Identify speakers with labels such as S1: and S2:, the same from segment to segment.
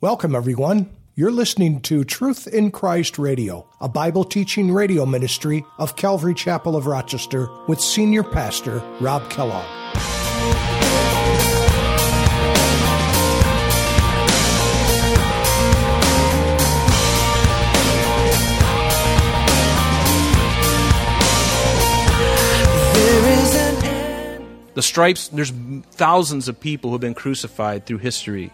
S1: Welcome, everyone. You're listening to Truth in Christ Radio, a Bible teaching radio ministry of Calvary Chapel of Rochester with Senior Pastor Rob Kellogg.
S2: The stripes, there's thousands of people who have been crucified through history.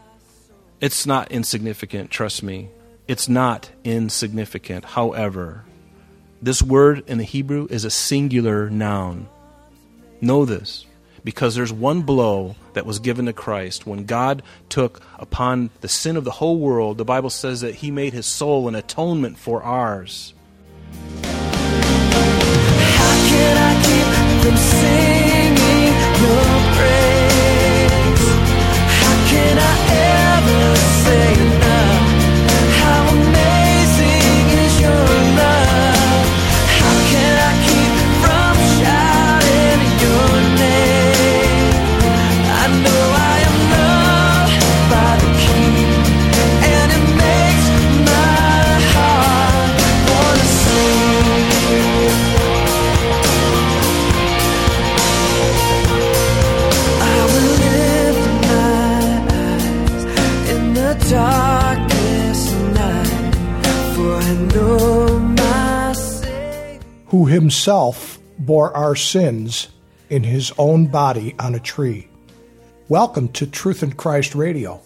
S2: It's not insignificant, trust me. It's not insignificant. However, this word in the Hebrew is a singular noun. Know this because there's one blow that was given to Christ. When God took upon the sin of the whole world, the Bible says that He made His soul an atonement for ours.
S1: Himself bore our sins in his own body on a tree. Welcome to Truth in Christ Radio.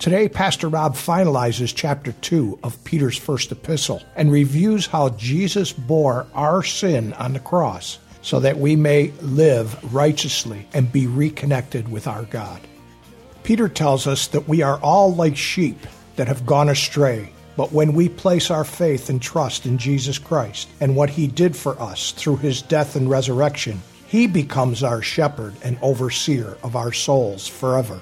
S1: Today, Pastor Rob finalizes chapter 2 of Peter's first epistle and reviews how Jesus bore our sin on the cross so that we may live righteously and be reconnected with our God. Peter tells us that we are all like sheep that have gone astray but when we place our faith and trust in Jesus Christ and what He did for us through His death and resurrection, He becomes our shepherd and overseer of our souls forever.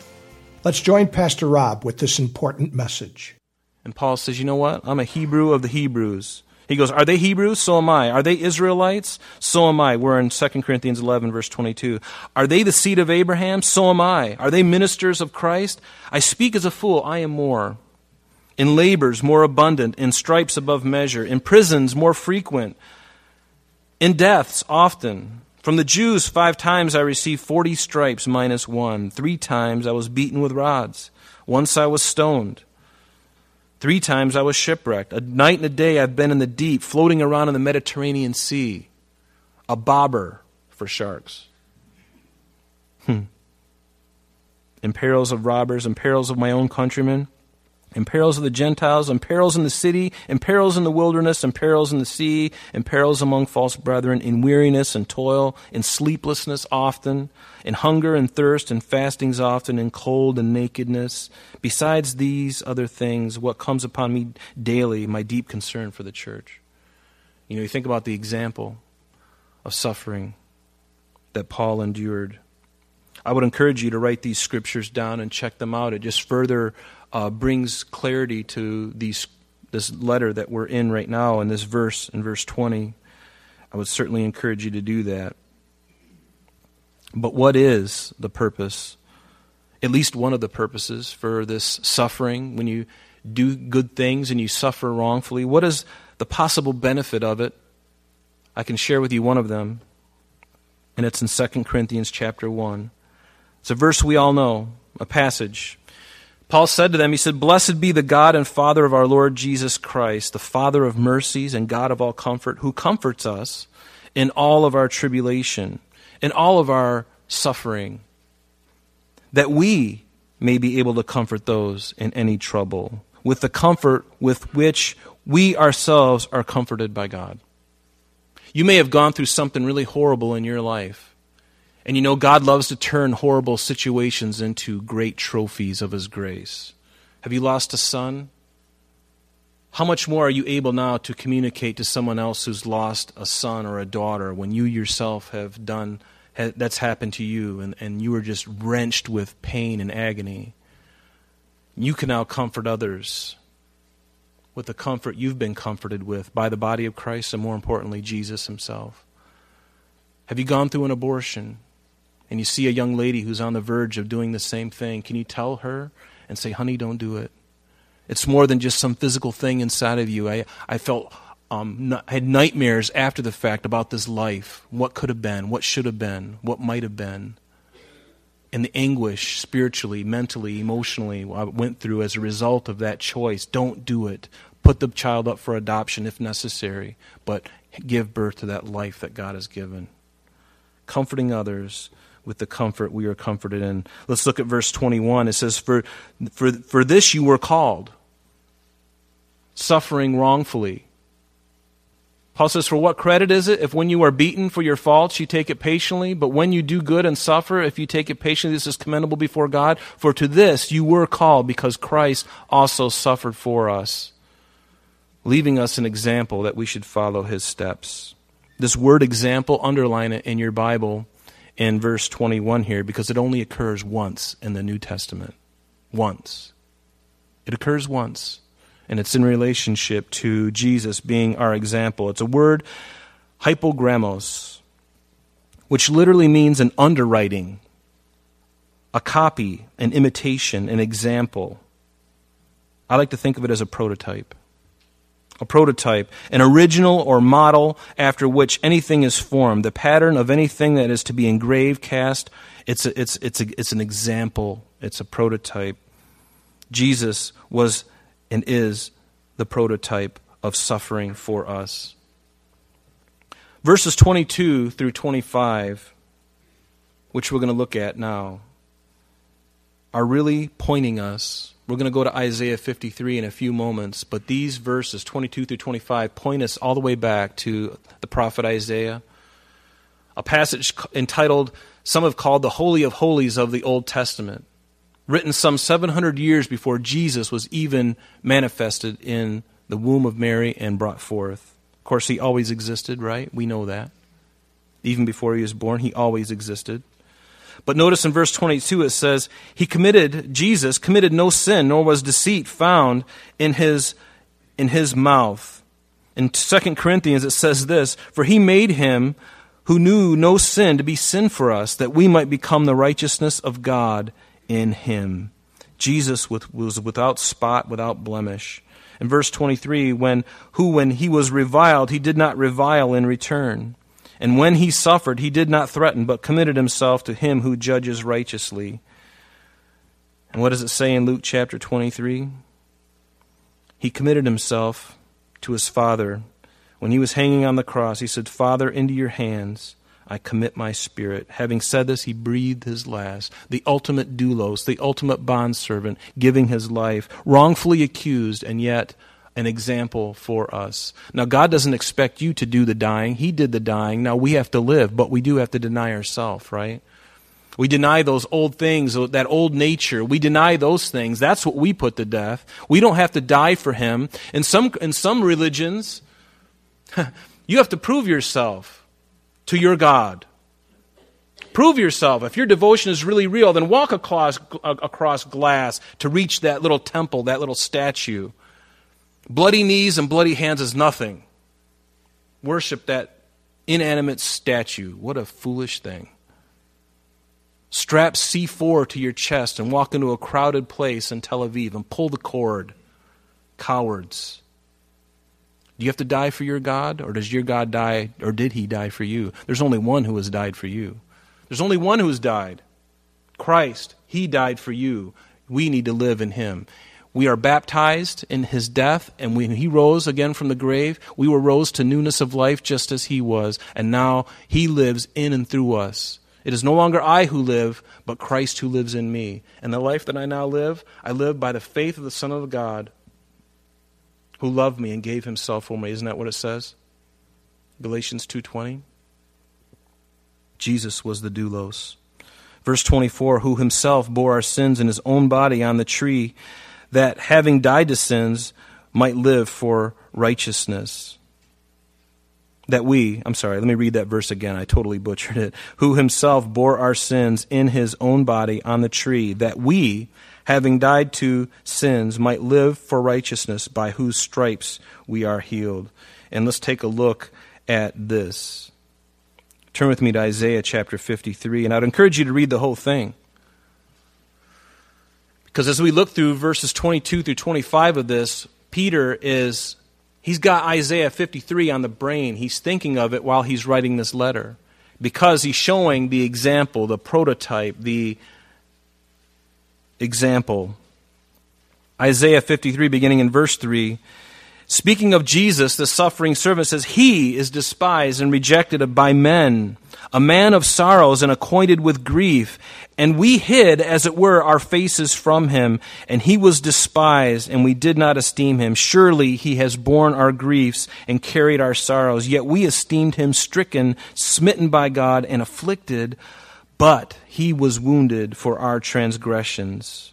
S1: Let's join Pastor Rob with this important message.
S2: And Paul says, You know what? I'm a Hebrew of the Hebrews. He goes, Are they Hebrews? So am I. Are they Israelites? So am I. We're in 2 Corinthians 11, verse 22. Are they the seed of Abraham? So am I. Are they ministers of Christ? I speak as a fool. I am more in labors more abundant, in stripes above measure, in prisons more frequent, in deaths often. From the Jews, five times I received forty stripes minus one. Three times I was beaten with rods. Once I was stoned. Three times I was shipwrecked. A night and a day I've been in the deep, floating around in the Mediterranean Sea. A bobber for sharks. Hmm. In perils of robbers, in perils of my own countrymen in perils of the Gentiles, in perils in the city, in perils in the wilderness, in perils in the sea, in perils among false brethren, in weariness and toil, in sleeplessness often, in hunger and thirst, in fastings often, in cold and nakedness. Besides these other things, what comes upon me daily, my deep concern for the church. You know, you think about the example of suffering that Paul endured. I would encourage you to write these scriptures down and check them out. It just further uh, brings clarity to these, this letter that we're in right now in this verse, in verse 20. I would certainly encourage you to do that. But what is the purpose? At least one of the purposes for this suffering when you do good things and you suffer wrongfully. What is the possible benefit of it? I can share with you one of them, and it's in 2 Corinthians chapter 1. It's a verse we all know, a passage. Paul said to them, He said, Blessed be the God and Father of our Lord Jesus Christ, the Father of mercies and God of all comfort, who comforts us in all of our tribulation, in all of our suffering, that we may be able to comfort those in any trouble, with the comfort with which we ourselves are comforted by God. You may have gone through something really horrible in your life. And you know, God loves to turn horrible situations into great trophies of His grace. Have you lost a son? How much more are you able now to communicate to someone else who's lost a son or a daughter when you yourself have done that's happened to you and, and you are just wrenched with pain and agony? You can now comfort others with the comfort you've been comforted with by the body of Christ and more importantly, Jesus Himself. Have you gone through an abortion? And you see a young lady who's on the verge of doing the same thing, can you tell her and say, honey, don't do it? It's more than just some physical thing inside of you. I, I felt um, I had nightmares after the fact about this life. What could have been, what should have been, what might have been. And the anguish spiritually, mentally, emotionally I went through as a result of that choice. Don't do it. Put the child up for adoption if necessary, but give birth to that life that God has given. Comforting others with the comfort we are comforted in. Let's look at verse 21. It says, For, for, for this you were called, suffering wrongfully Paul says, For what credit is it if when you are beaten for your faults you take it patiently? But when you do good and suffer, if you take it patiently, this is commendable before God. For to this you were called, because Christ also suffered for us, leaving us an example that we should follow his steps. This word example, underline it in your Bible in verse 21 here, because it only occurs once in the New Testament. Once. It occurs once and it's in relationship to Jesus being our example. It's a word, hypogrammos, which literally means an underwriting, a copy, an imitation, an example. I like to think of it as a prototype. A prototype, an original or model after which anything is formed, the pattern of anything that is to be engraved, cast. It's, a, it's, it's, a, it's an example, it's a prototype. Jesus was and is the prototype of suffering for us. Verses 22 through 25, which we're going to look at now, are really pointing us. We're going to go to Isaiah 53 in a few moments, but these verses, 22 through 25, point us all the way back to the prophet Isaiah, a passage entitled, some have called the Holy of Holies of the Old Testament written some 700 years before Jesus was even manifested in the womb of Mary and brought forth. Of course, he always existed, right? We know that. Even before he was born, he always existed. But notice in verse 22 it says, He committed, Jesus committed no sin, nor was deceit found in his, in his mouth. In 2 Corinthians it says this, For he made him who knew no sin to be sin for us, that we might become the righteousness of God in him. Jesus was without spot, without blemish. In verse 23, when, who, when he was reviled, he did not revile in return. And when he suffered, he did not threaten, but committed himself to him who judges righteously. And what does it say in Luke chapter 23? He committed himself to his Father. When he was hanging on the cross, he said, Father, into your hands I commit my spirit. Having said this, he breathed his last. The ultimate doulos, the ultimate bondservant, giving his life, wrongfully accused, and yet an example for us. Now, God doesn't expect you to do the dying. He did the dying. Now, we have to live, but we do have to deny ourselves, right? We deny those old things, that old nature. We deny those things. That's what we put to death. We don't have to die for him. In some, in some religions, you have to prove yourself to your God. Prove yourself. If your devotion is really real, then walk across, across glass to reach that little temple, that little statue. Bloody knees and bloody hands is nothing. Worship that inanimate statue. What a foolish thing. Strap C4 to your chest and walk into a crowded place in Tel Aviv and pull the cord. Cowards. Do you have to die for your God, or does your God die, or did he die for you? There's only one who has died for you. There's only one who has died Christ. He died for you. We need to live in him. We are baptized in his death, and when he rose again from the grave, we were rose to newness of life just as he was, and now he lives in and through us. It is no longer I who live, but Christ who lives in me. And the life that I now live, I live by the faith of the Son of God who loved me and gave himself for me. Isn't that what it says? Galatians 2:20. Jesus was the doulos. Verse 24, who himself bore our sins in his own body on the tree, that having died to sins might live for righteousness. That we, I'm sorry, let me read that verse again. I totally butchered it. Who himself bore our sins in his own body on the tree, that we, having died to sins, might live for righteousness, by whose stripes we are healed. And let's take a look at this. Turn with me to Isaiah chapter 53, and I'd encourage you to read the whole thing. Because as we look through verses 22 through 25 of this, Peter is, he's got Isaiah 53 on the brain. He's thinking of it while he's writing this letter. Because he's showing the example, the prototype, the example. Isaiah 53, beginning in verse 3. Speaking of Jesus, the suffering servant says, He is despised and rejected by men, a man of sorrows and acquainted with grief. And we hid, as it were, our faces from him. And he was despised, and we did not esteem him. Surely he has borne our griefs and carried our sorrows. Yet we esteemed him stricken, smitten by God, and afflicted. But he was wounded for our transgressions.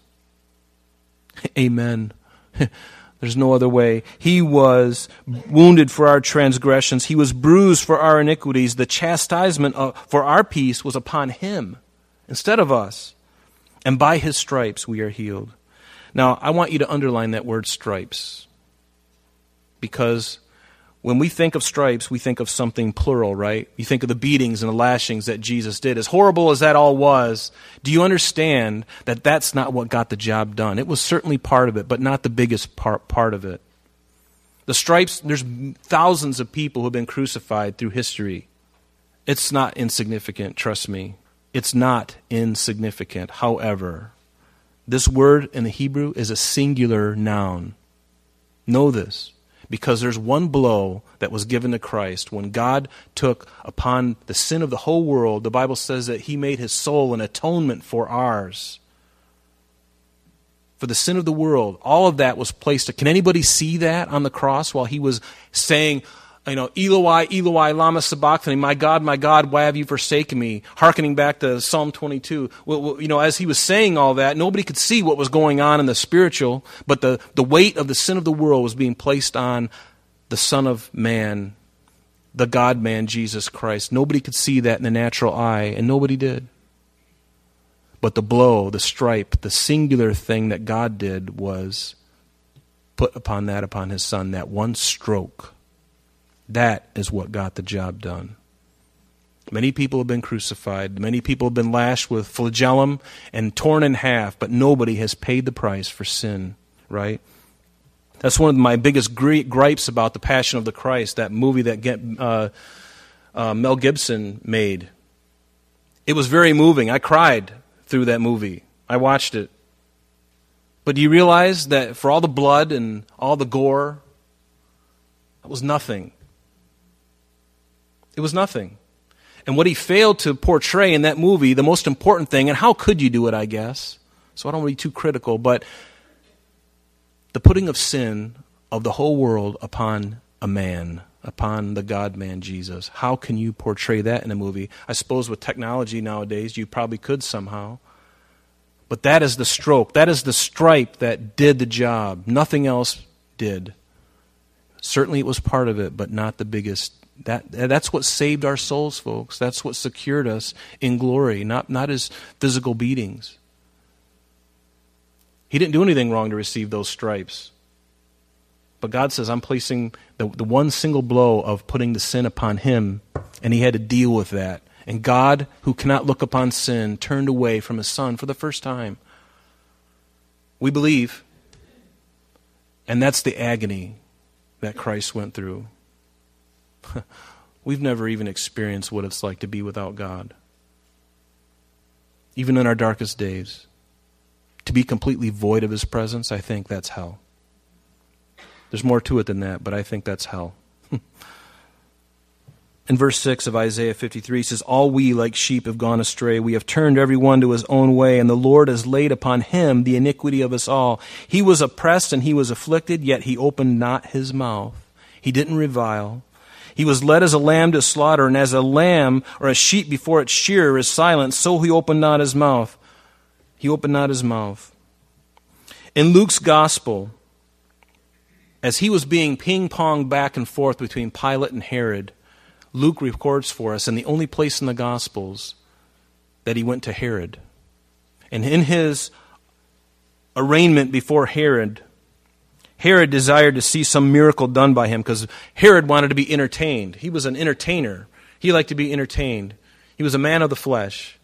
S2: Amen. There's no other way. He was wounded for our transgressions. He was bruised for our iniquities. The chastisement uh, for our peace was upon him instead of us. And by his stripes we are healed. Now, I want you to underline that word stripes. Because when we think of stripes, we think of something plural, right? You think of the beatings and the lashings that Jesus did. As horrible as that all was, do you understand that that's not what got the job done? It was certainly part of it, but not the biggest part, part of it. The stripes, there's thousands of people who have been crucified through history. It's not insignificant, trust me. It's not insignificant. However, this word in the Hebrew is a singular noun. Know this because there's one blow that was given to Christ. When God took upon the sin of the whole world, the Bible says that He made His soul an atonement for ours. For the sin of the world, all of that was placed. Can anybody see that on the cross while He was saying, you know, Eloi, Eloi, lama sabachthani, my God, my God, why have you forsaken me? Harkening back to Psalm 22. Well, you know, as he was saying all that, nobody could see what was going on in the spiritual, but the, the weight of the sin of the world was being placed on the Son of Man, the God man, Jesus Christ. Nobody could see that in the natural eye, and nobody did. But the blow, the stripe, the singular thing that God did was put upon that, upon his Son, that one stroke that is what got the job done. Many people have been crucified. Many people have been lashed with flagellum and torn in half, but nobody has paid the price for sin, right? That's one of my biggest gripes about The Passion of the Christ, that movie that uh, uh, Mel Gibson made. It was very moving. I cried through that movie. I watched it. But do you realize that for all the blood and all the gore, that was nothing it was nothing. And what he failed to portray in that movie, the most important thing, and how could you do it, I guess? So I don't want to be too critical, but the putting of sin of the whole world upon a man, upon the God man Jesus. How can you portray that in a movie? I suppose with technology nowadays, you probably could somehow. But that is the stroke, that is the stripe that did the job. Nothing else did. Certainly it was part of it, but not the biggest that, that's what saved our souls, folks. That's what secured us in glory, not, not his physical beatings. He didn't do anything wrong to receive those stripes. But God says, I'm placing the, the one single blow of putting the sin upon him, and he had to deal with that. And God, who cannot look upon sin, turned away from his son for the first time. We believe. And that's the agony that Christ went through. We've never even experienced what it's like to be without God. Even in our darkest days. To be completely void of His presence, I think that's hell. There's more to it than that, but I think that's hell. In verse 6 of Isaiah 53 says, All we like sheep have gone astray. We have turned every one to his own way, and the Lord has laid upon him the iniquity of us all. He was oppressed and he was afflicted, yet he opened not his mouth. He didn't revile. He was led as a lamb to slaughter, and as a lamb or a sheep before its shearer is silent, so he opened not his mouth. He opened not his mouth. In Luke's gospel, as he was being ping ponged back and forth between Pilate and Herod, Luke records for us, in the only place in the Gospels, that he went to Herod. And in his arraignment before Herod, Herod desired to see some miracle done by him because Herod wanted to be entertained. He was an entertainer. He liked to be entertained. He was a man of the flesh.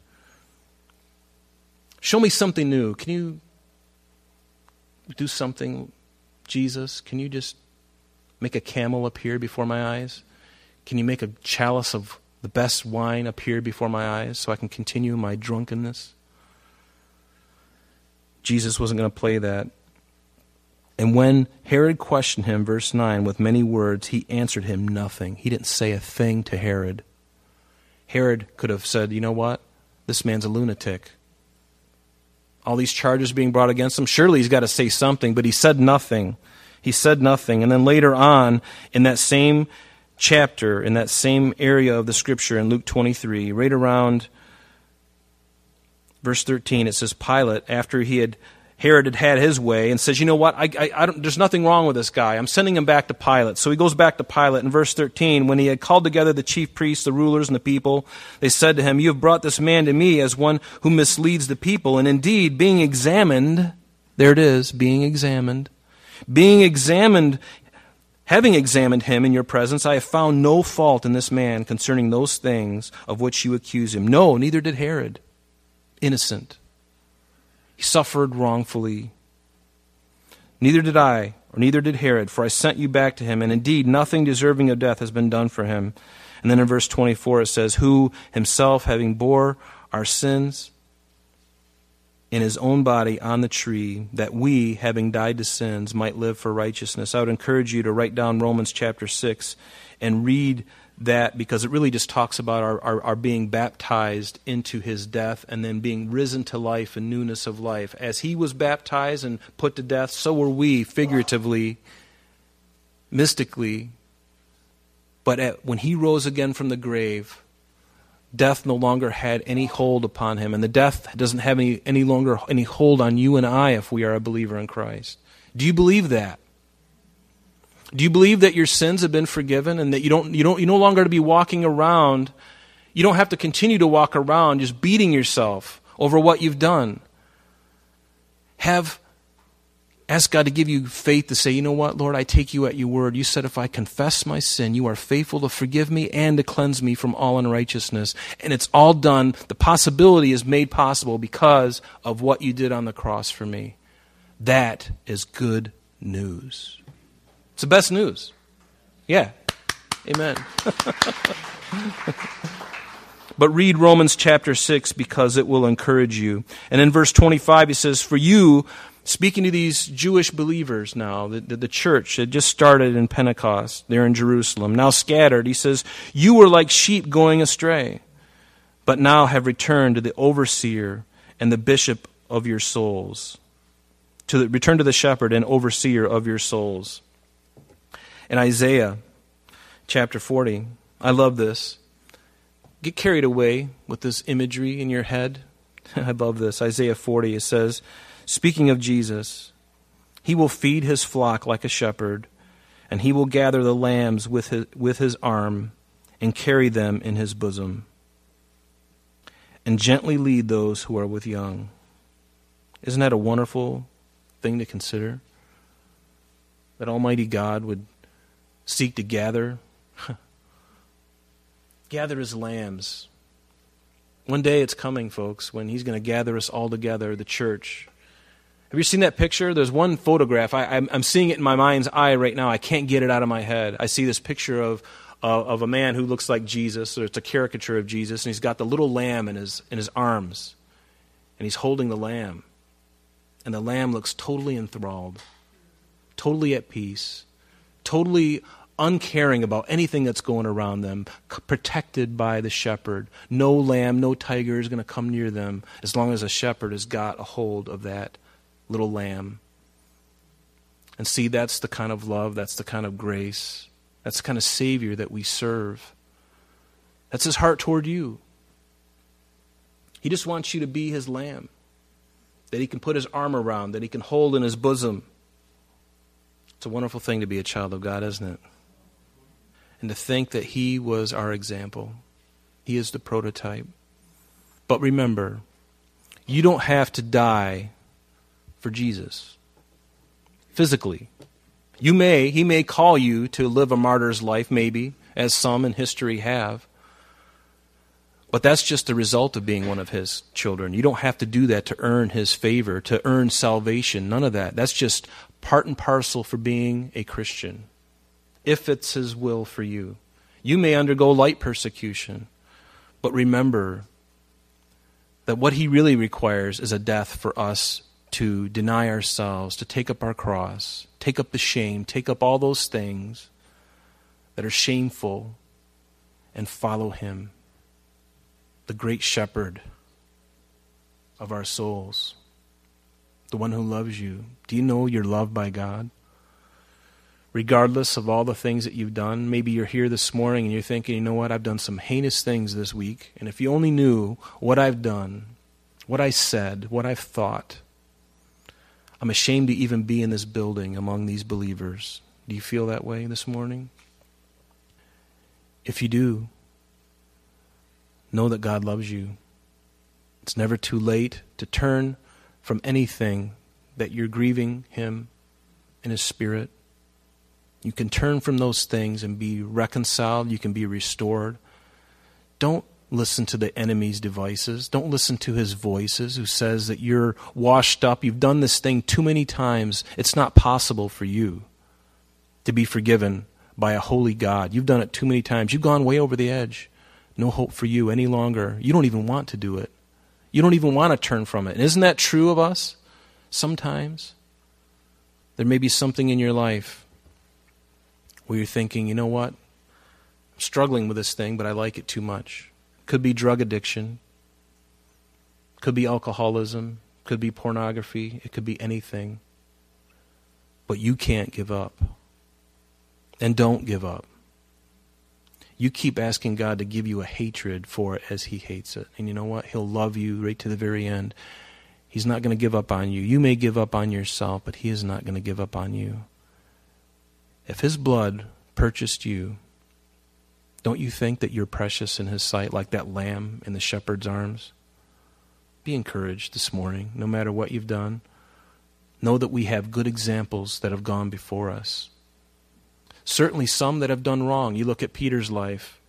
S2: Show me something new. Can you do something? Jesus, can you just make a camel appear before my eyes? Can you make a chalice of the best wine appear before my eyes so I can continue my drunkenness? Jesus wasn't going to play that. And when Herod questioned him, verse 9, with many words, he answered him nothing. He didn't say a thing to Herod. Herod could have said, You know what? This man's a lunatic. All these charges being brought against him, surely he's got to say something, but he said nothing. He said nothing. And then later on, in that same chapter, in that same area of the scripture in Luke 23, right around verse 13, it says, Pilate, after he had Herod had had his way and says, You know what? I, I, I there's nothing wrong with this guy. I'm sending him back to Pilate. So he goes back to Pilate. In verse 13, when he had called together the chief priests, the rulers, and the people, they said to him, You have brought this man to me as one who misleads the people. And indeed, being examined, there it is, being examined, being examined, having examined him in your presence, I have found no fault in this man concerning those things of which you accuse him. No, neither did Herod. Innocent. He suffered wrongfully. Neither did I, or neither did Herod, for I sent you back to him, and indeed nothing deserving of death has been done for him. And then in verse 24 it says, Who himself, having bore our sins in his own body on the tree, that we, having died to sins, might live for righteousness. I would encourage you to write down Romans chapter 6 and read that because it really just talks about our, our, our, being baptized into his death and then being risen to life and newness of life. As he was baptized and put to death, so were we, figuratively, mystically. But at, when he rose again from the grave, death no longer had any hold upon him, and the death doesn't have any, any longer any hold on you and I if we are a believer in Christ. Do you believe that? Do you believe that your sins have been forgiven and that you don't you don't you no longer to be walking around you don't have to continue to walk around just beating yourself over what you've done. Have ask God to give you faith to say, you know what, Lord, I take you at your word. You said if I confess my sin, you are faithful to forgive me and to cleanse me from all unrighteousness. And it's all done. The possibility is made possible because of what you did on the cross for me. That is good news. It's the best news. Yeah. Amen. but read Romans chapter 6 because it will encourage you. And in verse 25, he says, For you, speaking to these Jewish believers now, the, the, the church that just started in Pentecost, they're in Jerusalem, now scattered, he says, You were like sheep going astray, but now have returned to the overseer and the bishop of your souls. To the, return to the shepherd and overseer of your souls in Isaiah chapter 40. I love this. Get carried away with this imagery in your head. I love this. Isaiah 40, it says, speaking of Jesus, he will feed his flock like a shepherd, and he will gather the lambs with his, with his arm and carry them in his bosom, and gently lead those who are with young. Isn't that a wonderful thing to consider? That Almighty God would seek to gather. gather as lambs. One day it's coming, folks, when he's going to gather us all together, the church. Have you seen that picture? There's one photograph. I, am seeing it in my mind's eye right now. I can't get it out of my head. I see this picture of, uh, of a man who looks like Jesus, or it's a caricature of Jesus, and he's got the little lamb in his, in his arms, and he's holding the lamb. And the lamb looks totally enthralled, totally at peace totally uncaring about anything that's going around them, protected by the shepherd. No lamb, no tiger is going to come near them as long as a shepherd has got a hold of that little lamb. And see, that's the kind of love, that's the kind of grace, that's the kind of Savior that we serve. That's his heart toward you. He just wants you to be his lamb, that he can put his arm around, that he can hold in his bosom. It's a wonderful thing to be a child of God, isn't it? And to think that He was our example, He is the prototype. But remember, you don't have to die for Jesus physically. You may, He may call you to live a martyr's life, maybe, as some in history have. But that's just the result of being one of his children. You don't have to do that to earn his favor, to earn salvation. None of that. That's just part and parcel for being a Christian. If it's his will for you, you may undergo light persecution, but remember that what he really requires is a death for us to deny ourselves, to take up our cross, take up the shame, take up all those things that are shameful, and follow him the great shepherd of our souls, the one who loves you. Do you know you're loved by God? Regardless of all the things that you've done, maybe you're here this morning and you're thinking, you know what, I've done some heinous things this week, and if you only knew what I've done, what I said, what I've thought, I'm ashamed to even be in this building among these believers. Do you feel that way this morning? If you do, know that God loves you. It's never too late to turn from anything that you're grieving Him in His Spirit. You can turn from those things and be reconciled. You can be restored. Don't listen to the enemy's devices. Don't listen to his voices who says that you're washed up. You've done this thing too many times. It's not possible for you to be forgiven by a holy God. You've done it too many times. You've gone way over the edge no hope for you any longer. You don't even want to do it. You don't even want to turn from it. And isn't that true of us? Sometimes. There may be something in your life where you're thinking, you know what? I'm struggling with this thing, but I like it too much. Could be drug addiction, could be alcoholism, could be pornography, it could be anything. But you can't give up. And don't give up you keep asking God to give you a hatred for it as He hates it. And you know what? He'll love you right to the very end. He's not going to give up on you. You may give up on yourself, but He is not going to give up on you. If His blood purchased you, don't you think that you're precious in His sight like that lamb in the shepherd's arms? Be encouraged this morning, no matter what you've done. Know that we have good examples that have gone before us certainly some that have done wrong. You look at Peter's life.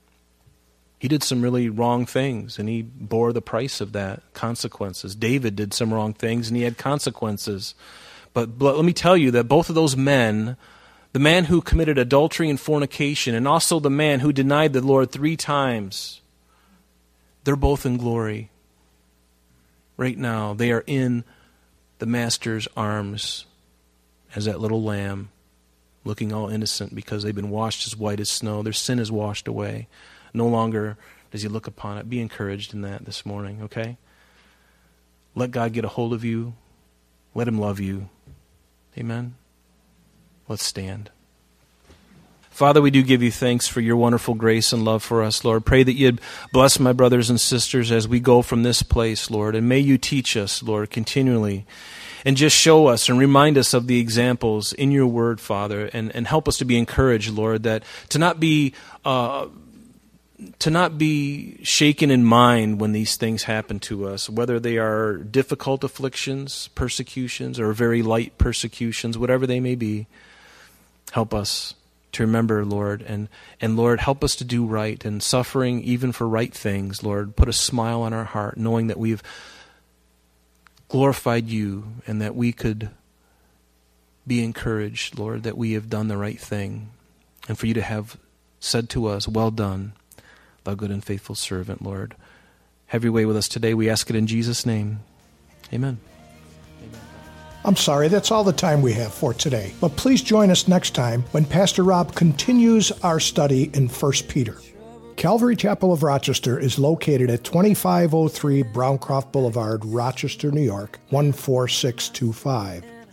S2: He did some really wrong things, and he bore the price of that, consequences. David did some wrong things, and he had consequences. But, but let me tell you that both of those men, the man who committed adultery and fornication, and also the man who denied the Lord three times, they're both in glory. Right now, they are in the Master's arms as that little lamb looking all innocent because they've been washed as white as snow. Their sin is washed away. No longer does he look upon it. Be encouraged in that this morning, okay? Let God get a hold of you. Let him love you. Amen. Let's stand. Father, we do give you thanks for your wonderful grace and love for us, Lord. Pray that you'd bless my brothers and sisters as we go from this place, Lord. And may you teach us, Lord, continually and just show us and remind us of the examples in your word, Father, and, and help us to be encouraged, Lord, that to not be. Uh, to not be shaken in mind when these things happen to us, whether they are difficult afflictions, persecutions, or very light persecutions, whatever they may be. Help us to remember, Lord, and, and Lord, help us to do right and suffering even for right things, Lord. Put a smile on our heart, knowing that we've glorified you and that we could be encouraged, Lord, that we have done the right thing, and for you to have said to us, Well done, thou good and faithful servant, Lord. Have your way with us today. We ask it in Jesus' name. Amen.
S1: I'm sorry, that's all the time we have for today. But please join us next time when Pastor Rob continues our study in 1 Peter. Calvary Chapel of Rochester is located at 2503 Browncroft Boulevard, Rochester, New York, 14625.